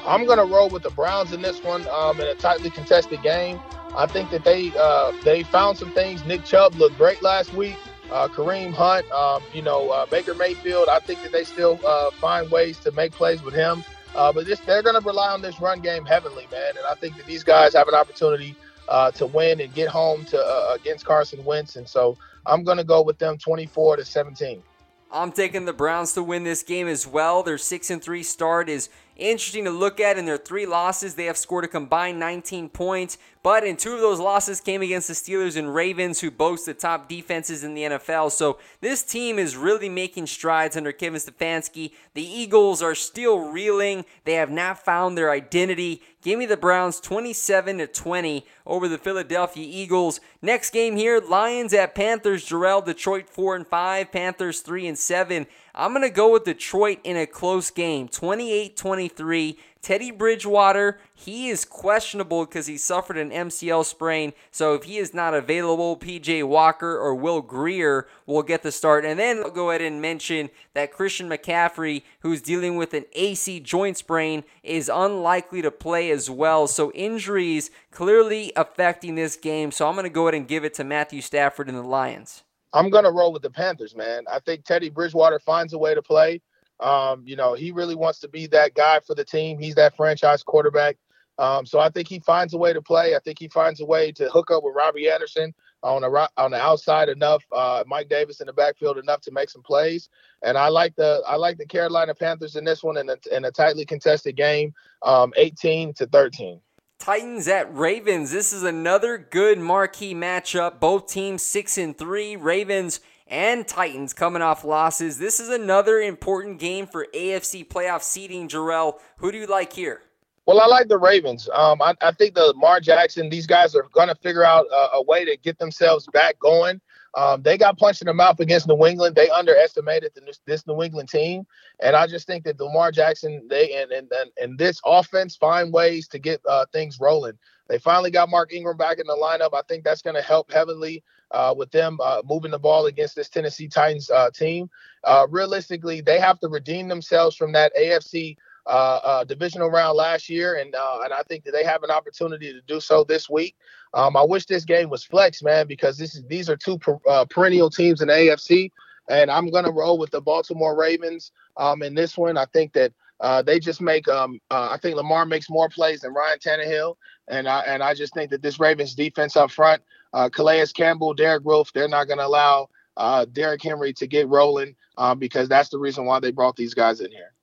Speaker 1: I'm going to roll with the Browns in this one um, in a tightly contested game. I think that they uh, they found some things. Nick Chubb looked great last week uh, Kareem Hunt, um, you know, uh, Baker Mayfield. I think that they still uh, find ways to make plays with him. Uh, but this, they're going to rely on this run game heavily, man. And I think that these guys have an opportunity uh, to win and get home to uh, against Carson Wentz. And so I'm going to go with them 24 to 17.
Speaker 6: I'm taking the Browns to win this game as well. Their six and three start is interesting to look at. In their three losses, they have scored a combined 19 points. But in two of those losses came against the Steelers and Ravens, who boast the top defenses in the NFL. So this team is really making strides under Kevin Stefanski. The Eagles are still reeling. They have not found their identity. Give me the Browns 27 to 20 over the Philadelphia Eagles. Next game here, Lions at Panthers. Jerel, Detroit 4 and 5, Panthers 3 and 7. I'm going to go with Detroit in a close game, 28 23. Teddy Bridgewater, he is questionable because he suffered an MCL sprain. So if he is not available, PJ Walker or Will Grier will get the start. And then I'll go ahead and mention that Christian McCaffrey, who's dealing with an AC joint sprain, is unlikely to play as well. So injuries clearly affecting this game. So I'm going to go ahead and give it to Matthew Stafford and the Lions.
Speaker 1: I'm gonna roll with the Panthers, man. I think Teddy Bridgewater finds a way to play. Um, you know, he really wants to be that guy for the team. He's that franchise quarterback. Um, so I think he finds a way to play. I think he finds a way to hook up with Robbie Anderson on the on the outside enough, uh, Mike Davis in the backfield enough to make some plays. And I like the I like the Carolina Panthers in this one in a, in a tightly contested game, um, 18 to 13.
Speaker 6: Titans at Ravens. This is another good marquee matchup. Both teams six and three. Ravens and Titans coming off losses. This is another important game for AFC playoff seeding. Jerel, who do you like here?
Speaker 1: Well, I like the Ravens. Um, I, I, think the Lamar Jackson, these guys are going to figure out a, a, way to get themselves back going. Um, they got punched in the mouth against New England. They underestimated the, this New England team, and I just think that Lamar Jackson, they and and and, and this offense find ways to get uh, things rolling. They finally got Mark Ingram back in the lineup. I think that's going to help heavily uh, with them uh, moving the ball against this Tennessee Titans uh, team. Uh, realistically, they have to redeem themselves from that AFC uh, uh, divisional round last year, and and I think that they have an opportunity to do so this week. Um, I wish this game was flex, man, because this is these are two per, perennial teams in the AFC, and I'm gonna roll with the Baltimore Ravens um, in this one. I think that uh, they just make um, uh, I think Lamar makes more plays than Ryan Tannehill, and I and I just think that this Ravens defense up front, uh, Calais Campbell, Derek Wolfe, they're not gonna allow uh, Derrick Henry to get rolling um, because that's the reason why they brought these guys in here.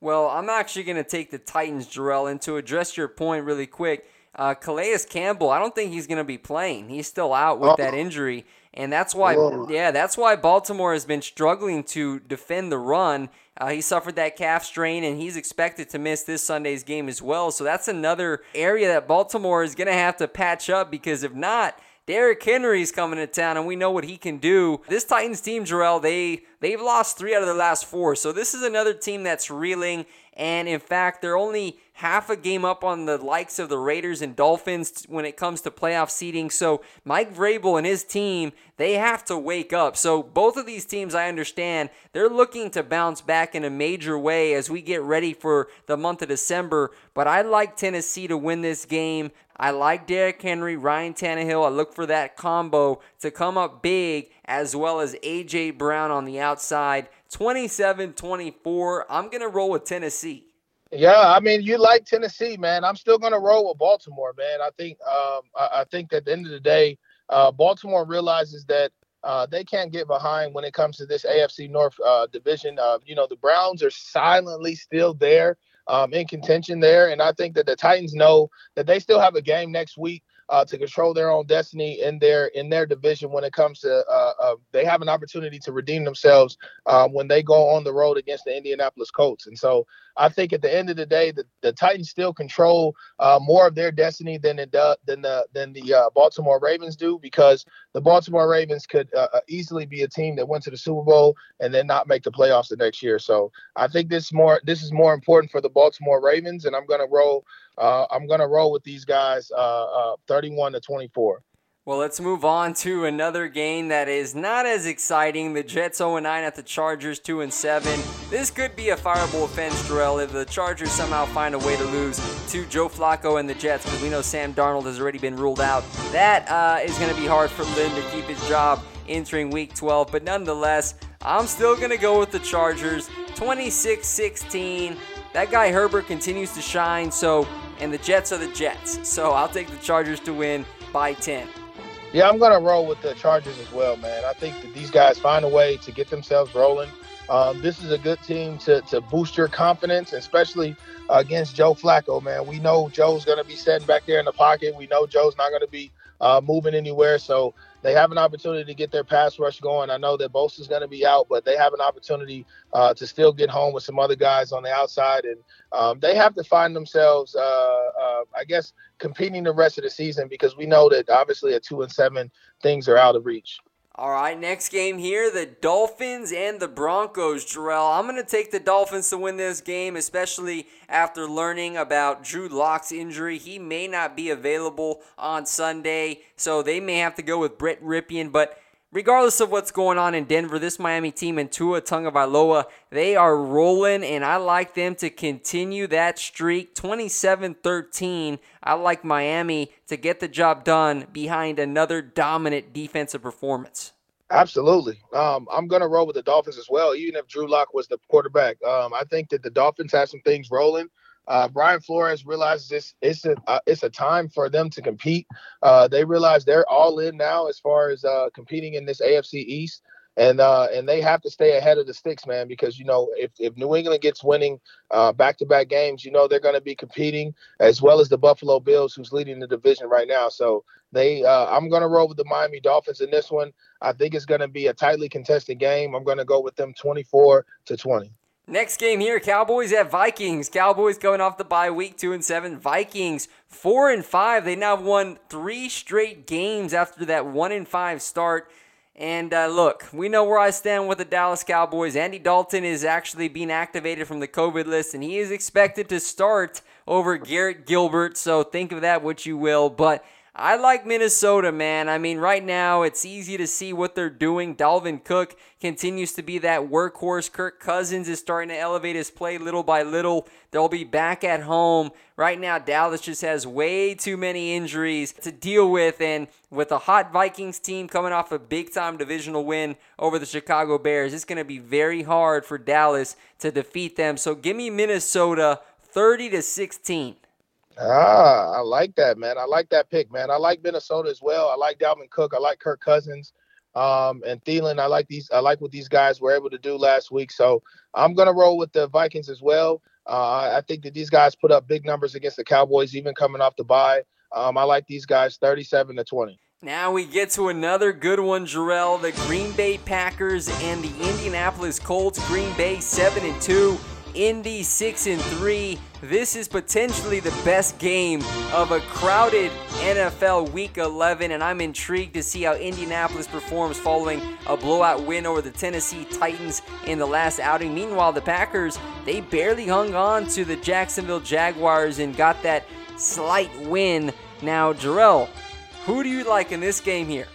Speaker 6: Well, I'm actually going to take the Titans, Jerel, and to address your point really quick, uh, Calais Campbell, I don't think he's going to be playing. He's still out with oh. that injury, and that's why, yeah, that's why Baltimore has been struggling to defend the run. Uh, he suffered that calf strain, and he's expected to miss this Sunday's game as well. So that's another area that Baltimore is going to have to patch up because if not, Derrick Henry's coming to town, and we know what he can do. This Titans team, Jerel, they they've lost three out of their last four, so this is another team that's reeling. And in fact, they're only half a game up on the likes of the Raiders and Dolphins when it comes to playoff seeding. So Mike Vrabel and his team, they have to wake up. So both of these teams, I understand, they're looking to bounce back in a major way as we get ready for the month of December. But I like Tennessee to win this game. I like Derrick Henry, Ryan Tannehill. I look for that combo to come up big, as well as A.J. Brown on the outside. 27 24. I'm going to roll with Tennessee.
Speaker 1: Yeah, I mean, you like Tennessee, man. I'm still going to roll with Baltimore, man. I think, um, I, I, think at the end of the day, uh, Baltimore realizes that uh, they can't get behind when it comes to this AFC North uh, division. Uh, you know, the Browns are silently still there um, in contention there, and I think that the Titans know that they still have a game next week uh, to control their own destiny in their in their division when it comes to uh, uh, they have an opportunity to redeem themselves um, when they go on the road against the Indianapolis Colts. And so I think at the end of the day, the, the Titans still control uh, more of their destiny than it does, than the than the uh, Baltimore Ravens do because the Baltimore Ravens could uh, easily be a team that went to the Super Bowl and then not make the playoffs the next year. So I think this more this is more important for the Baltimore Ravens, and I'm to roll uh, I'm to roll with these guys uh, uh, 31 to 24.
Speaker 6: Well, let's move on to another game that is not as exciting. The Jets 0 9 at the Chargers 2 7. This could be a fireable offense, Darrell, if the Chargers somehow find a way to lose to Joe Flacco and the Jets, because we know Sam Darnold has already been ruled out. That uh, is going to be hard for Lynn to keep his job entering Week 12, but nonetheless, I'm still going to go with the Chargers 26 16. That guy Herbert continues to shine, so and the Jets are the Jets. So I'll take the Chargers to win by 10.
Speaker 1: Yeah, I'm going to roll with the Chargers as well, man. I think that these guys find a way to get themselves rolling. Um, this is a good team to, to boost your confidence, especially uh, against Joe Flacco, man. We know Joe's going to be sitting back there in the pocket. We know Joe's not going to be uh, moving anywhere. So they have an opportunity to get their pass rush going. I know that Bosa's going to be out, but they have an opportunity uh, to still get home with some other guys on the outside, and um, they have to find themselves, uh, uh, I guess, competing the rest of the season because we know that obviously at two and seven, things are out of reach.
Speaker 6: All right, next game here the Dolphins and the Broncos. Jerel, I'm going to take the Dolphins to win this game, especially after learning about Drew Lock's injury. He may not be available on Sunday, so they may have to go with Brett Rypien, but regardless of what's going on in Denver, this Miami team and Tua Tagovailoa, they are rolling, and I like them to continue that streak. 27-13. I like Miami to get the job done behind another dominant defensive performance.
Speaker 1: Absolutely. Um, I'm going to roll with the Dolphins as well, even if Drew Lock was the quarterback. Um, I think that the Dolphins have some things rolling. Uh, Brian Flores realizes this it's a uh, it's a time for them to compete. Uh, they realize they're all in now as far as uh, competing in this AFC East, and uh, and they have to stay ahead of the sticks, man. Because you know if, if New England gets winning back to back games, you know they're going to be competing as well as the Buffalo Bills, who's leading the division right now. So they I'm going to roll with the Miami Dolphins in this one. I think it's going to be a tightly contested game. I'm going to go with them 24 to 20.
Speaker 6: Next game here, Cowboys at Vikings. Cowboys going off the bye week two and seven. Vikings four and five. They now won three straight games after that one and five start. And uh, look, we know where I stand with the Dallas Cowboys. Andy Dalton is actually being activated from the COVID list, and he is expected to start over Garrett Gilbert. So think of that what you will. But I like Minnesota, man. I mean, right now it's easy to see what they're doing. Dalvin Cook continues to be that workhorse. Kirk Cousins is starting to elevate his play little by little. They'll be back at home. Right now, Dallas just has way too many injuries to deal with. And with a hot Vikings team coming off a big time divisional win over the Chicago Bears, it's going to be very hard for Dallas to defeat them. So give me Minnesota 30 to 16.
Speaker 1: Ah, I like that, man. I like that pick, man. I like Minnesota as well. I like Dalvin Cook. I like Kirk Cousins. Um, and Thielen, I like these. I like what these guys were able to do last week. So I'm gonna roll with the Vikings as well. Uh, I think that these guys put up big numbers against the Cowboys, even coming off the bye. Um, I like these guys 37 to 20.
Speaker 6: Now we get to another good one, Jerel. The Green Bay Packers and the Indianapolis Colts. Green Bay 7 and 2. Indy 6 and 3. This is potentially the best game of a crowded NFL Week 11, and I'm intrigued to see how Indianapolis performs following a blowout win over the Tennessee Titans in the last outing. Meanwhile, the Packers, they barely hung on to the Jacksonville Jaguars and got that slight win. Now, Jerel, who do you like in this game here?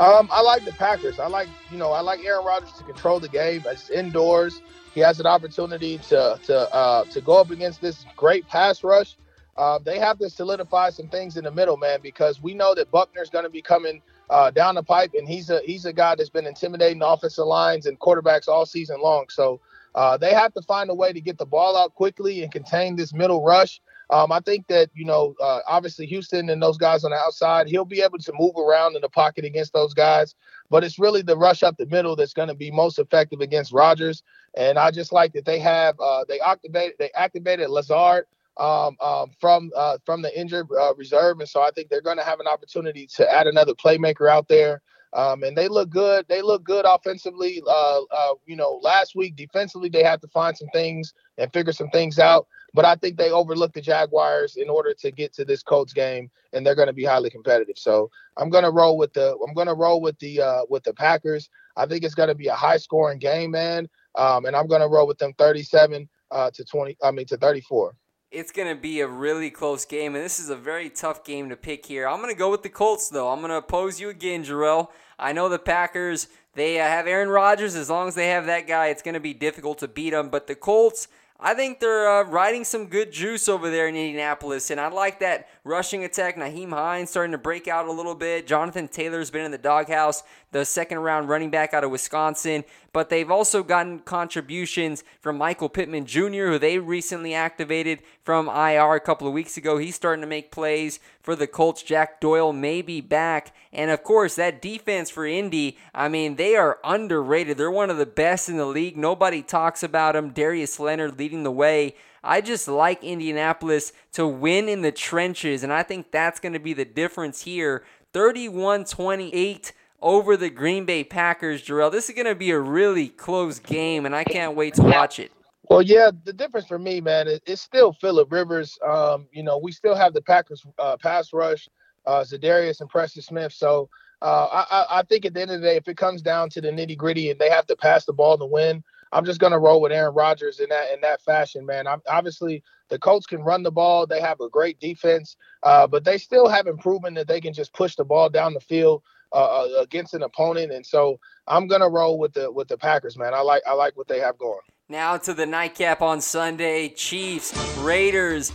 Speaker 1: Um, I like the Packers. I like, you know, I like Aaron Rodgers to control the game. It's indoors. He has an opportunity to to uh, to go up against this great pass rush. Uh, they have to solidify some things in the middle, man, because we know that Buckner's going to be coming uh, down the pipe, and he's a he's a guy that's been intimidating offensive lines and quarterbacks all season long. So uh, they have to find a way to get the ball out quickly and contain this middle rush. Um, I think that you know, uh, obviously Houston and those guys on the outside, he'll be able to move around in the pocket against those guys. But it's really the rush up the middle that's going to be most effective against Rodgers. And I just like that they have uh, they activated they activated Lazard um, um, from uh, from the injured uh, reserve, and so I think they're going to have an opportunity to add another playmaker out there. Um, and they look good. They look good offensively. Uh, uh, you know, last week defensively, they had to find some things and figure some things out. But I think they overlooked the Jaguars in order to get to this Colts game, and they're going to be highly competitive. So I'm going to roll with the I'm going to roll with the uh, with the Packers. I think it's going to be a high scoring game, man. Um, and I'm going to roll with them 37 uh, to 20. I mean to 34.
Speaker 6: It's going to be a really close game, and this is a very tough game to pick here. I'm going to go with the Colts, though. I'm going to oppose you again, Jerel. I know the Packers, they uh, have Aaron Rodgers. As long as they have that guy, it's going to be difficult to beat them. But the Colts, I think they're uh, riding some good juice over there in Indianapolis, and I like that rushing attack. Nyheim Hines starting to break out a little bit. Jonathan Taylor's been in the doghouse, the second round running back out of Wisconsin. But they've also gotten contributions from Michael Pittman Jr., who they recently activated from IR a couple of weeks ago. He's starting to make plays for the Colts. Jack Doyle may be back. And of course, that defense for Indy, I mean, they are underrated. They're one of the best in the league. Nobody talks about them. Darius Leonard leading the way. I just like Indianapolis to win in the trenches, and I think that's going to be the difference here. 31 28 over the Green Bay Packers, Jerel. This is going to be a really close game, and I can't wait to watch it.
Speaker 1: Well, yeah, the difference for me, man, is it's still Philip Rivers. Um, you know, we still have the Packers uh, pass rush, uh, Za'Darius and Preston Smith. So uh, I, I think at the end of the day, if it comes down to the nitty gritty and they have to pass the ball to win, I'm just gonna roll with Aaron Rodgers in that in that fashion, man. I'm, obviously, the Colts can run the ball. They have a great defense, uh, but they still haven't proven that they can just push the ball down the field uh, uh, against an opponent. And so I'm gonna roll with the with the Packers, man. I like I like what they have going.
Speaker 6: Now to the nightcap on Sunday: Chiefs, Raiders.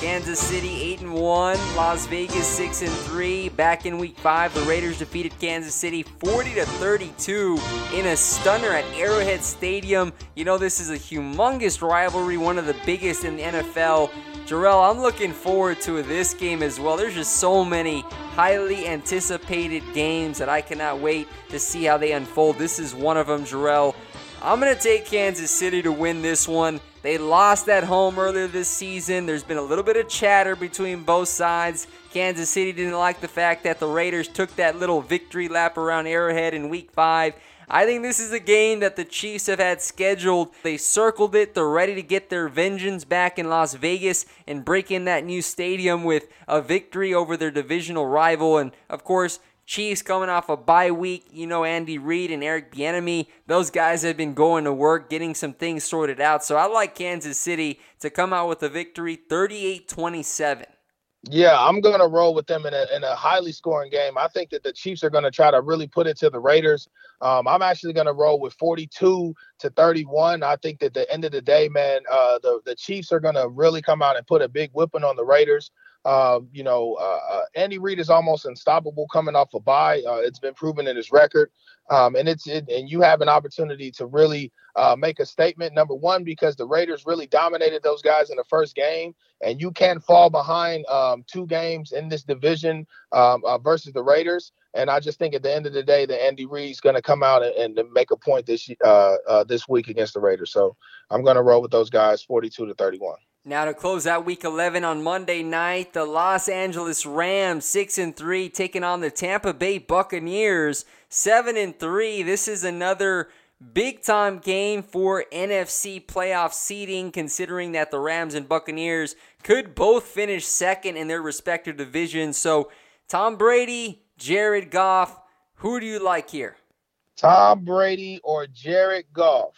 Speaker 6: Kansas City 8 and 1, Las Vegas 6 and 3. Back in week 5, the Raiders defeated Kansas City 40 to 32 in a stunner at Arrowhead Stadium. You know this is a humongous rivalry, one of the biggest in the NFL. Jerel, I'm looking forward to this game as well. There's just so many highly anticipated games that I cannot wait to see how they unfold. This is one of them, Jerel. I'm going to take Kansas City to win this one. They lost at home earlier this season. There's been a little bit of chatter between both sides. Kansas City didn't like the fact that the Raiders took that little victory lap around Arrowhead in week five. I think this is a game that the Chiefs have had scheduled. They circled it. They're ready to get their vengeance back in Las Vegas and break in that new stadium with a victory over their divisional rival. And of course, Chiefs coming off a bye week. You know, Andy Reid and Eric Bieniemy, those guys have been going to work, getting some things sorted out. So I like Kansas City to come out with a victory 38 27.
Speaker 1: Yeah, I'm going to roll with them in a, in a highly scoring game. I think that the Chiefs are going to try to really put it to the Raiders. Um, I'm actually going to roll with 42 to 31. I think that the end of the day, man, uh, the the Chiefs are going to really come out and put a big whipping on the Raiders. Uh, you know, uh, uh, Andy Reid is almost unstoppable coming off a bye. Uh, it's been proven in his record, um, and it's it, and you have an opportunity to really uh, make a statement. Number one, because the Raiders really dominated those guys in the first game, and you can't fall behind um, two games in this division um, uh, versus the Raiders. And I just think at the end of the day, that Andy Reid's going to come out and, and, make a point this this week against the Raiders. So I'm going to roll with those guys, 42 to 31.
Speaker 6: Now to close out week 11 on Monday night, the Los Angeles Rams 6 and 3 taking on the Tampa Bay Buccaneers 7 and 3. This is another big time game for NFC playoff seeding, considering that the Rams and Buccaneers could both finish second in their respective divisions. So, Tom Brady, Jared Goff, who do you like here?
Speaker 1: Tom Brady or Jared Goff?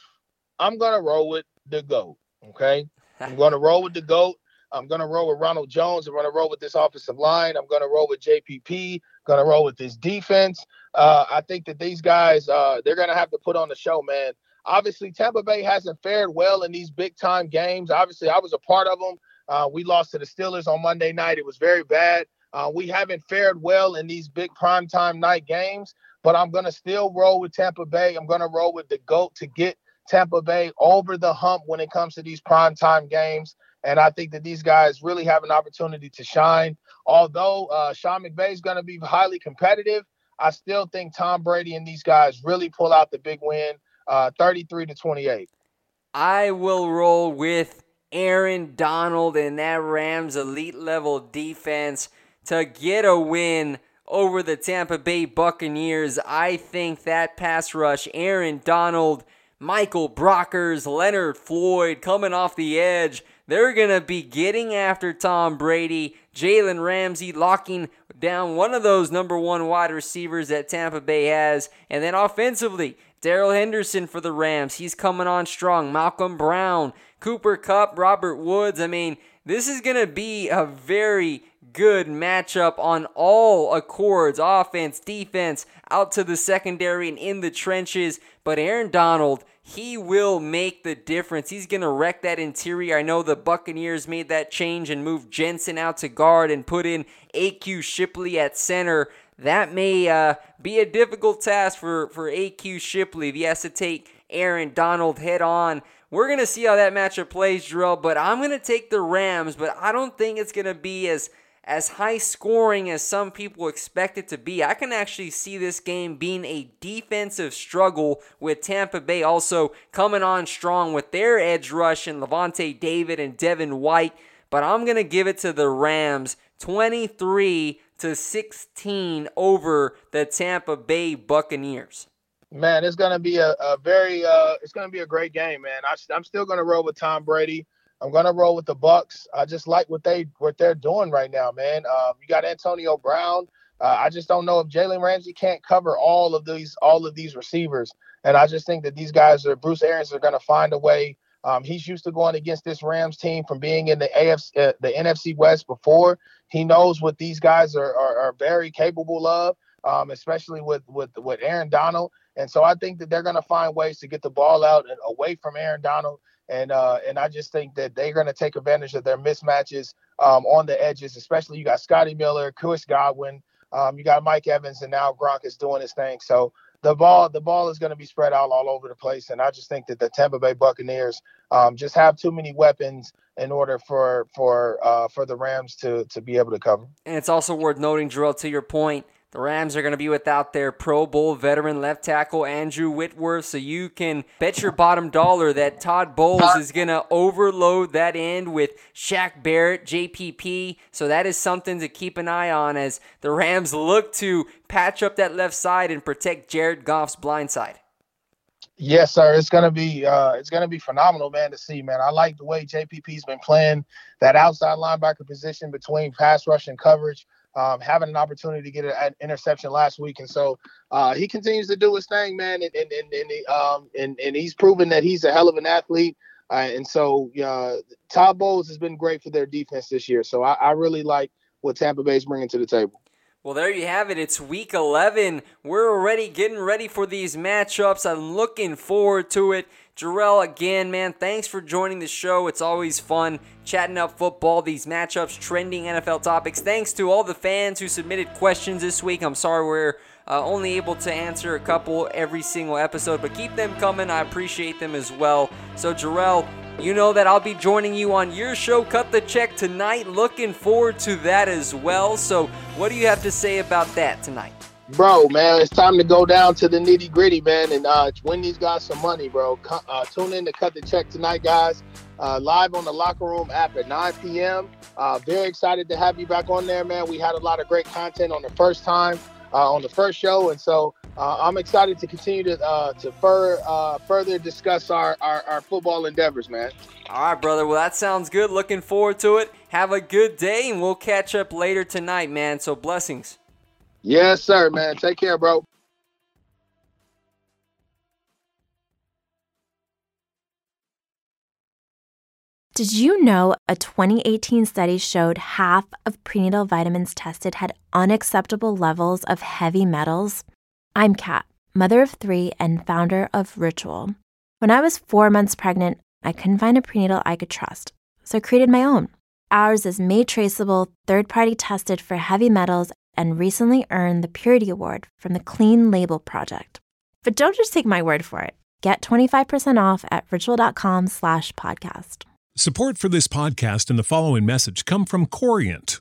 Speaker 1: I'm going to roll with the GOAT. Okay. I'm going to roll with the GOAT. I'm going to roll with Ronald Jones. I'm going to roll with this offensive line. I'm going to roll with JPP. Going to roll with this defense. Uh, I think that these guys, uh, they're going to have to put on the show, man. Obviously, Tampa Bay hasn't fared well in these big time games. Obviously, I was a part of them. Uh, we lost to the Steelers on Monday night. It was very bad. Uh, we haven't fared well in these big primetime night games, but I'm going to still roll with Tampa Bay. I'm going to roll with the GOAT to get Tampa Bay over the hump when it comes to these primetime games. And I think that these guys really have an opportunity to shine. Although uh, Sean McVay is going to be highly competitive, I still think Tom Brady and these guys really pull out the big win, uh, 33 to 28.
Speaker 6: I will roll with Aaron Donald and that Rams elite level defense to get a win over the Tampa Bay Buccaneers. I think that pass rush, Aaron Donald, Michael Brockers, Leonard Floyd coming off the edge. They're going to be getting after Tom Brady, Jalen Ramsey locking down one of those number one wide receivers that Tampa Bay has. And then offensively, Darrell Henderson for the Rams. He's coming on strong. Malcolm Brown, Cooper Kupp, Robert Woods. I mean, this is going to be a very good matchup on all accords offense, defense, out to the secondary, and in the trenches. But Aaron Donald, he will make the difference. He's going to wreck that interior. I know the Buccaneers made that change and moved Jensen out to guard and put in AQ Shipley at center. That may uh, be a difficult task for, for AQ Shipley if he has to take Aaron Donald head on. We're going to see how that matchup plays, Jerel, but I'm going to take the Rams, but I don't think it's going to be as as high scoring as some people expect it to be. I can actually see this game being a defensive struggle with Tampa Bay also coming on strong with their edge rush and Lavonte David and Devin White. But I'm going to give it to the Rams 23 to 16 over the Tampa Bay Buccaneers.
Speaker 1: Man, it's going to be a, a very uh, it's going to be a great game, man. I, I'm still going to roll with Tom Brady. I'm gonna roll with the Bucks. I just like what they what they're doing right now, man. Um, you got Antonio Brown. Uh, I just don't know if Jalen Ramsey can't cover all of these all of these receivers, and I just think that these guys are Bruce Arians are gonna find a way. Um, he's used to going against this Rams team from being in the AFC, uh, the NFC West before. He knows what these guys are are, are very capable of, um, especially with with with Aaron Donald. And so I think that they're going to find ways to get the ball out and away from Aaron Donald and uh, and I just think that they're going to take advantage of their mismatches um, on the edges, especially you got Scotty Miller, Chris Godwin, um, you got Mike Evans, and now Gronk is doing his thing. So the ball the ball is going to be spread out all over the place, and I just think that the Tampa Bay Buccaneers um, just have too many weapons in order for for uh, for the Rams to to be able to cover.
Speaker 6: And it's also worth noting, Jerel, to your point the Rams are going to be without their Pro Bowl veteran left tackle Andrew Whitworth, so you can bet your bottom dollar that Todd Bowles is going to overload that end with Shaq Barrett, JPP. So that is something to keep an eye on as the Rams look to patch up that left side and protect Jared Goff's blind side.
Speaker 1: Yes, sir. It's gonna be uh, it's gonna be phenomenal, man, to see, man. I like the way JPP's been playing that outside linebacker position between pass rush and coverage um, having an opportunity to get an interception last week, and so uh, he continues to do his thing, man, and and and and, um, and, and he's proven that he's a hell of an athlete. Uh, and so uh, Todd Bowles has been great for their defense this year. So I, I really like what Tampa Bay is bringing to the table.
Speaker 6: Well, there you have it. It's week 11. We're already getting ready for these matchups. I'm looking forward to it. Jerel, again, man, thanks for joining the show. It's always fun chatting up football, these matchups, trending NFL topics. Thanks to all the fans who submitted questions this week. I'm sorry we're uh, only able to answer a couple every single episode, but keep them coming. I appreciate them as well. So, Jerel, you know that I'll be joining you on your show, Cut the Check, tonight. Looking forward to that as well. So, what do you have to say about that tonight?
Speaker 1: Bro, man, it's time to go down to the nitty gritty, man, and uh, win these guys some money, bro. Uh, tune in to Cut the Check tonight, guys. Uh, live on the Locker Room app at 9 p.m. Uh, very excited to have you back on there, man. We had a lot of great content on the first time, uh, on the first show, and so uh, I'm excited to continue to uh, to fur, uh, further discuss our, our, our football endeavors, man.
Speaker 6: All right, brother. Well, that sounds good. Looking forward to it. Have a good day, and we'll catch up later tonight, man. So blessings.
Speaker 1: Yes, sir, man. Take care, bro.
Speaker 7: Did you know a 2018 study showed half of prenatal vitamins tested had unacceptable levels of heavy metals? I'm Kat, mother of three and founder of Ritual. When I was four months pregnant, I couldn't find a prenatal I could trust, so I created my own. Ours is made traceable, third party tested for heavy metals, and recently earned the Purity Award from the Clean Label Project. But don't just take my word for it. Get 25% off at ritual.com slash podcast.
Speaker 9: Support for this podcast and the following message come from Corient.